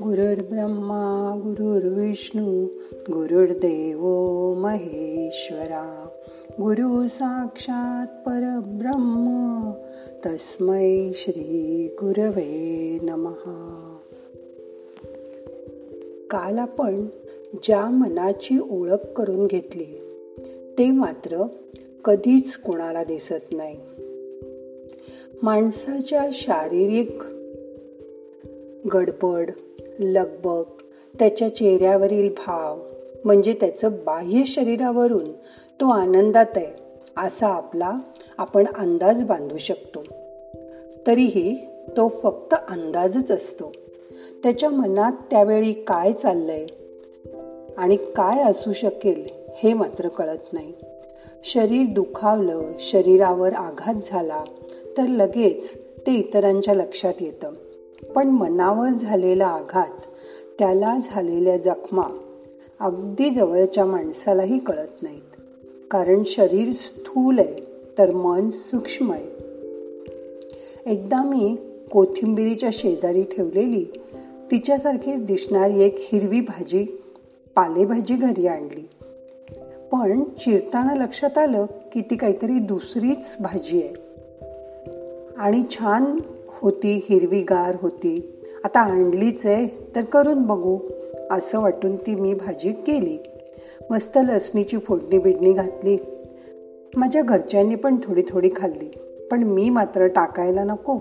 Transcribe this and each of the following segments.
गुरुर्ब्रह्मा गुरुर्विष्णू गुरुर्देव महेश्वरा गुरु साक्षात परब्रह्म तस्मै श्री गुरवे नमहा काल आपण ज्या मनाची ओळख करून घेतली ते मात्र कधीच कोणाला दिसत नाही. माणसाच्या शारीरिक गडबड लगबग त्याच्या चेहऱ्यावरील भाव म्हणजे त्याचं बाह्य शरीरावरून तो आनंदात आहे असा आपला आपण अंदाज बांधू शकतो. तरीही तो फक्त अंदाजच असतो. त्याच्या मनात त्यावेळी काय चाललंय आणि काय असू शकेल हे मात्र कळत नाही. शरीर दुखावलं शरीरावर आघात झाला तर लगेच ते इतरांच्या लक्षात येतं. पण मनावर झालेला आघात त्याला झालेल्या जखमा अगदी जवळच्या माणसालाही कळत नाहीत. कारण शरीर स्थूल आहे तर मन सूक्ष्म आहे. एकदा मी कोथिंबिरीच्या शेजारी ठेवलेली तिच्यासारखीच दिसणारी एक हिरवी भाजी पालेभाजी घरी आणली. पण चिरताना लक्षात आलं की ती काहीतरी दुसरीच भाजी आहे. आणि छान होती हिरवीगार होती. आता आणलीच आहे तर करून बघू असं वाटून ती मी भाजी केली. मस्त लसणीची फोडणी बिडणी घातली. माझ्या घरच्यांनी पण थोडी थोडी खाल्ली पण मी मात्र टाकायला नको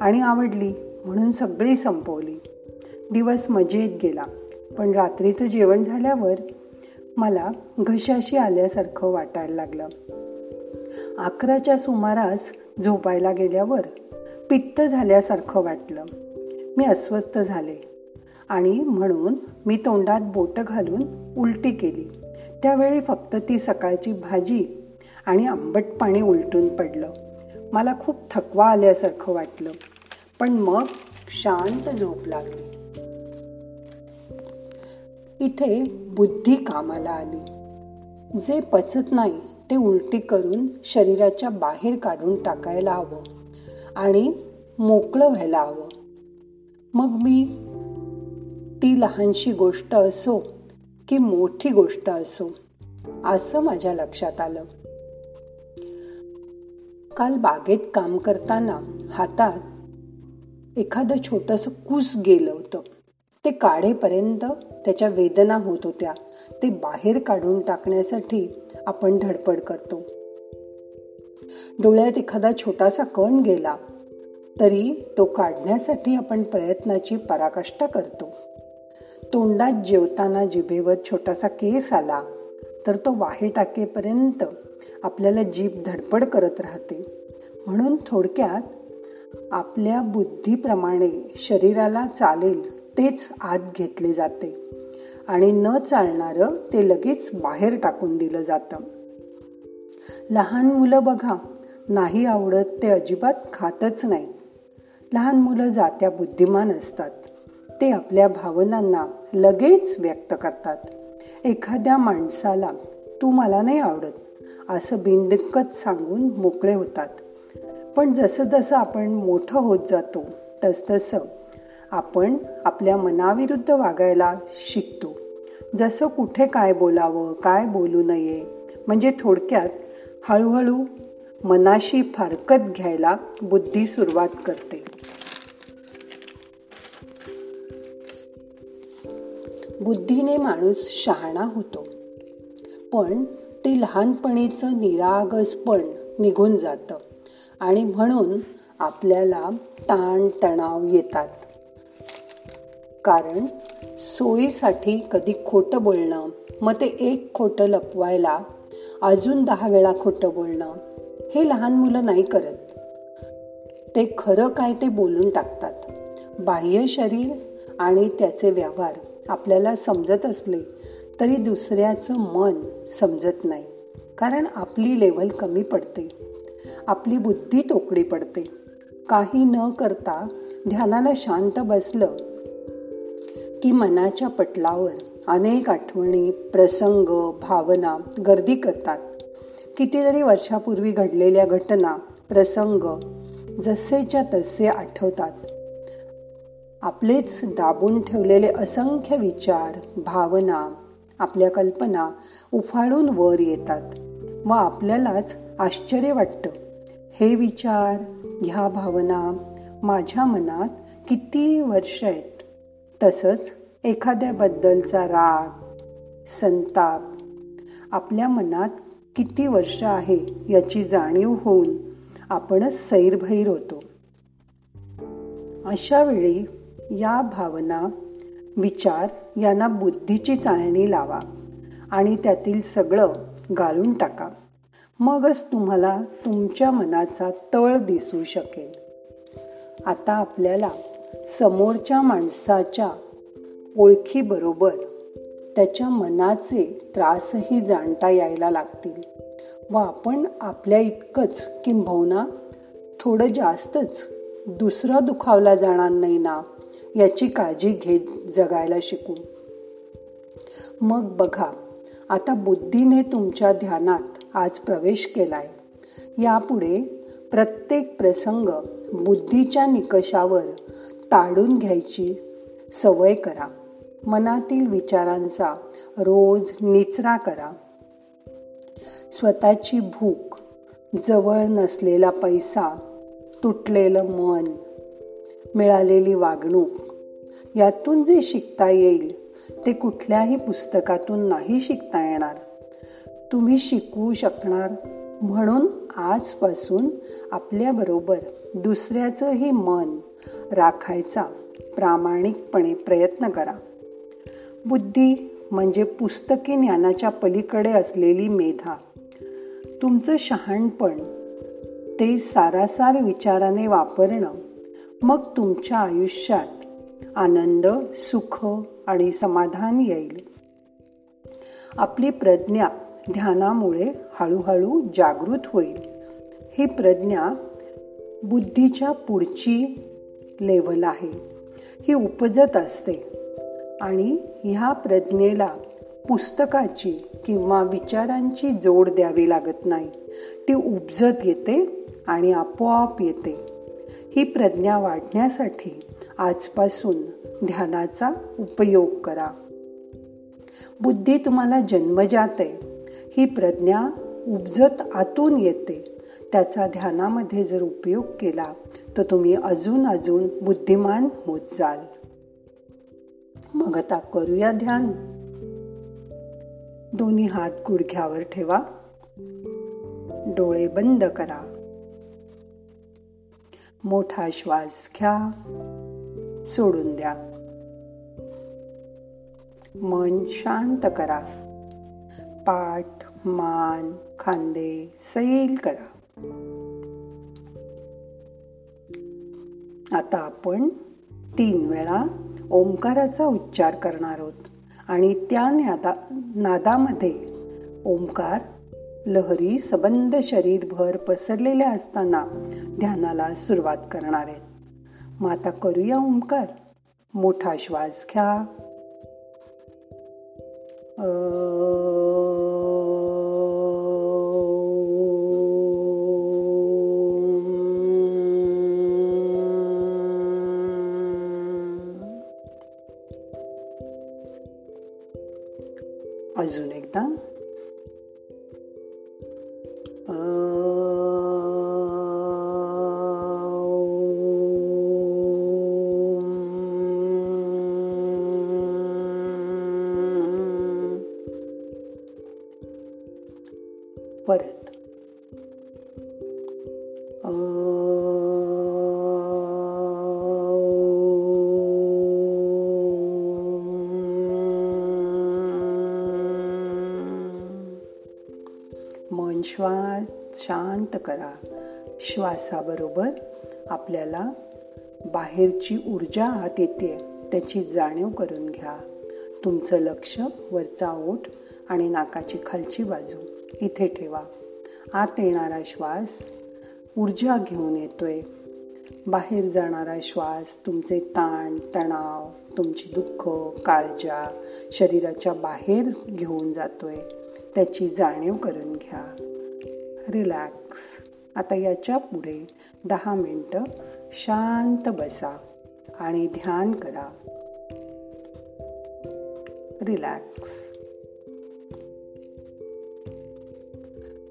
आणि आवडली म्हणून सगळी संपवली. दिवस मजेत गेला पण रात्रीचं जेवण झाल्यावर मला घशाशी आल्यासारखं वाटायला लागलं. अकराच्या सुमारास झोपायला गेल्यावर पित्त झाल्यासारखं वाटलं. मी अस्वस्थ झाले आणि म्हणून मी तोंडात बोटं घालून उलटी केली. त्यावेळी फक्त ती सकाळची भाजी आणि आंबट पाणी उलटून पडलं. मला खूप थकवा आल्यासारखं वाटलं पण मग शांत झोप लागली. इथे बुद्धी कामाला आली. जे पचत नाही ते उलटी करून शरीराच्या बाहेर काढून टाकायला हवं आणि मोकळं व्हायला हवं. मग मी ती लहानशी गोष्ट असो की मोठी गोष्ट असो असं माझ्या लक्षात आलं. काल बागेत काम करताना हातात एखादं छोटस कूस गेलं होतं. ते काढेपर्यंत त्याच्या वेदना होत होत्या. ते बाहेर काढून टाकण्यासाठी आपण धडपड करतो. डोळ्यात एखादा छोटासा कण गेला तरी तो काढण्यासाठी आपण प्रयत्नाची पराकाष्ठा करतो. तोंडात जेवताना जिभेवर छोटासा केस आला तर तो वाहे टाकेपर्यंत आपल्याला जीभ धडपड करत राहते. म्हणून थोडक्यात आपल्या बुद्धीप्रमाणे शरीराला चालेल तेच आत घेतले जाते. आणि न चालणारं ते लगेच बाहेर टाकून दिलं जातं. लहान मुलं बघा नाही आवडत ते अजिबात खातच नाही लहान मुलं जात्या बुद्धिमान असतात. ते आपल्या भावनांना लगेच व्यक्त करतात. एखाद्या माणसाला तू मला नाही आवडत असं बिनदिक्कत सांगून मोकळे होतात. पण जसं जसं आपण मोठं होत जातो तसतसं आपण आपल्या मनाविरुद्ध वागायला शिकतो. जसं कुठे काय बोलावं काय बोलू नये. म्हणजे थोडक्यात हळूहळू मनाशी फारकत घ्यायला बुद्धी सुरुवात करते. बुद्धीने माणूस शहाणा होतो. पण ते लहानपणीचं निरागसपण निघून जातं आणि म्हणून आपल्याला ताण तणाव येतात. कारण सोयीसाठी कधी खोटं बोलणं मग ते एक खोटं लपवायला अजून दहा वेळा खोटं बोलणं हे लहान मुलं नाही करत. ते खरं काय ते बोलून टाकतात. बाह्य शरीर आणि त्याचे व्यवहार आपल्याला समजत असले तरी दुसऱ्याचं मन समजत नाही कारण आपली लेवल कमी पडते. आपली बुद्धी तोकडी पडते. काही न करता ध्यानाला शांत बसलं की मनाच्या पटलावर अनेक आठवणी प्रसंग भावना गर्दी करतात. कितीतरी वर्षापूर्वी घडलेल्या घटना प्रसंग जसेच्या तसे आठवतात. आपलेच दाबून ठेवलेले असंख्य विचार भावना आपल्या कल्पना उफाळून वर येतात व आपल्यालाच आश्चर्य वाटतं. हे विचार ह्या भावना माझ्या मनात किती वर्ष आहेत? तसंच एखाद्याबद्दलचा राग संताप आपल्या मनात किती वर्ष आहे याची जाणीव होऊन आपणच सैरभैर होतो. अशा वेळी या भावना विचार यांना बुद्धीची चाळणी लावा आणि त्यातील सगळं गाळून टाका. मगच तुम्हाला तुमच्या मनाचा तळ दिसू शकेल. आता आपल्याला समोरच्या माणसाच्या ओळखीबरोबर त्याच्या मनाचे त्रासही जाणता यायला लागतील. व आपण आपल्या इतकंच किंबहुना थोडं जास्तच दुसरं दुखावला जाणार नाही ना याची काळजी घेत जगायला शिकू. मग बघा आता बुद्धीने तुमच्या ध्यानात आज प्रवेश केलाय. यापुढे प्रत्येक प्रसंग बुद्धीच्या निकषावर ताडून घ्यायची. सवय करा. मनातील विचारांचा रोज निचरा करा. स्वतःची भूक जवळ नसलेला पैसा तुटलेलं मन मिळालेली वागणूक यातून जे शिकता येईल ते कुठल्याही पुस्तकातून नाही शिकता येणार. तुम्ही शिकवू शकणार. म्हणून आजपासून आपल्याबरोबर दुसऱ्याचंही मन राखायचा. प्रामाणिकपणे प्रयत्न करा. बुद्धी म्हणजे पुस्तकी ज्ञानाच्या पलीकडे असलेली मेधा. तुमचं शहाणपण ते सारासार विचाराने वापरणं मग तुमच्या आयुष्यात आनंद सुख आणि समाधान येईल. आपली प्रज्ञा ध्यानामुळे हळूहळू जागृत होईल. ही प्रज्ञा बुद्धीच्या पुढची लेवल आहे. ही उपजत असते. आणि ह्या प्रज्ञेला पुस्तकाची किंवा विचारांची जोड द्यावी लागत नाही. ती उपजत येते आणि आपोआप येते. ही प्रज्ञा वाढण्यासाठी आजपासून ध्यानाचा उपयोग करा. बुद्धी तुम्हाला जन्मजात आहे ही प्रज्ञा उपजत आतून येते. त्याचा ध्यानामध्ये जर उपयोग केला तर तुम्ही अजून अजून बुद्धिमान होत जाल. मग आता करूया ध्यान. दोन्ही हात गुडघ्यावर ठेवा. डोळे बंद करा. मोठा श्वास घ्या. सोडून द्या. मन शांत करा. पाठ मान खांदे सैल करा. आता आपण तीन वेळा ओंकाराचा उच्चार करणार आहोत. आणि त्या नादा नादामध्ये ओंकार लहरी सबंध शरीरभर पसरलेल्या असताना ध्यानाला सुरुवात करणार आहेत. मग आता करूया ओंकार. मोठा श्वास घ्या. अजून एकदा परत शांत करा. श्वासाबरोबर आपल्याला बाहेरची ऊर्जा आत येते त्याची जाणीव करून घ्या. तुमचं लक्ष वरचा ओठ आणि नाकाची खालची बाजू इथे ठेवा. आत येणारा श्वास ऊर्जा घेऊन येतोय. बाहेर जाणारा श्वास तुमचे ताण तणाव तुमची दुःख काळजा शरीराच्या बाहेर घेऊन जातोय. त्याची जाणीव करून घ्या. रिलॅक्स आता याच्यापुढे दहा मिनटं शांत बसा आणि ध्यान करा. रिलॅक्स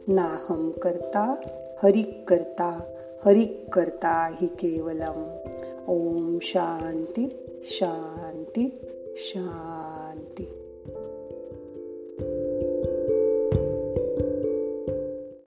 नाहम करता हरिक करता हरिक करता हि केवलम. ओम शांती शांती शांती.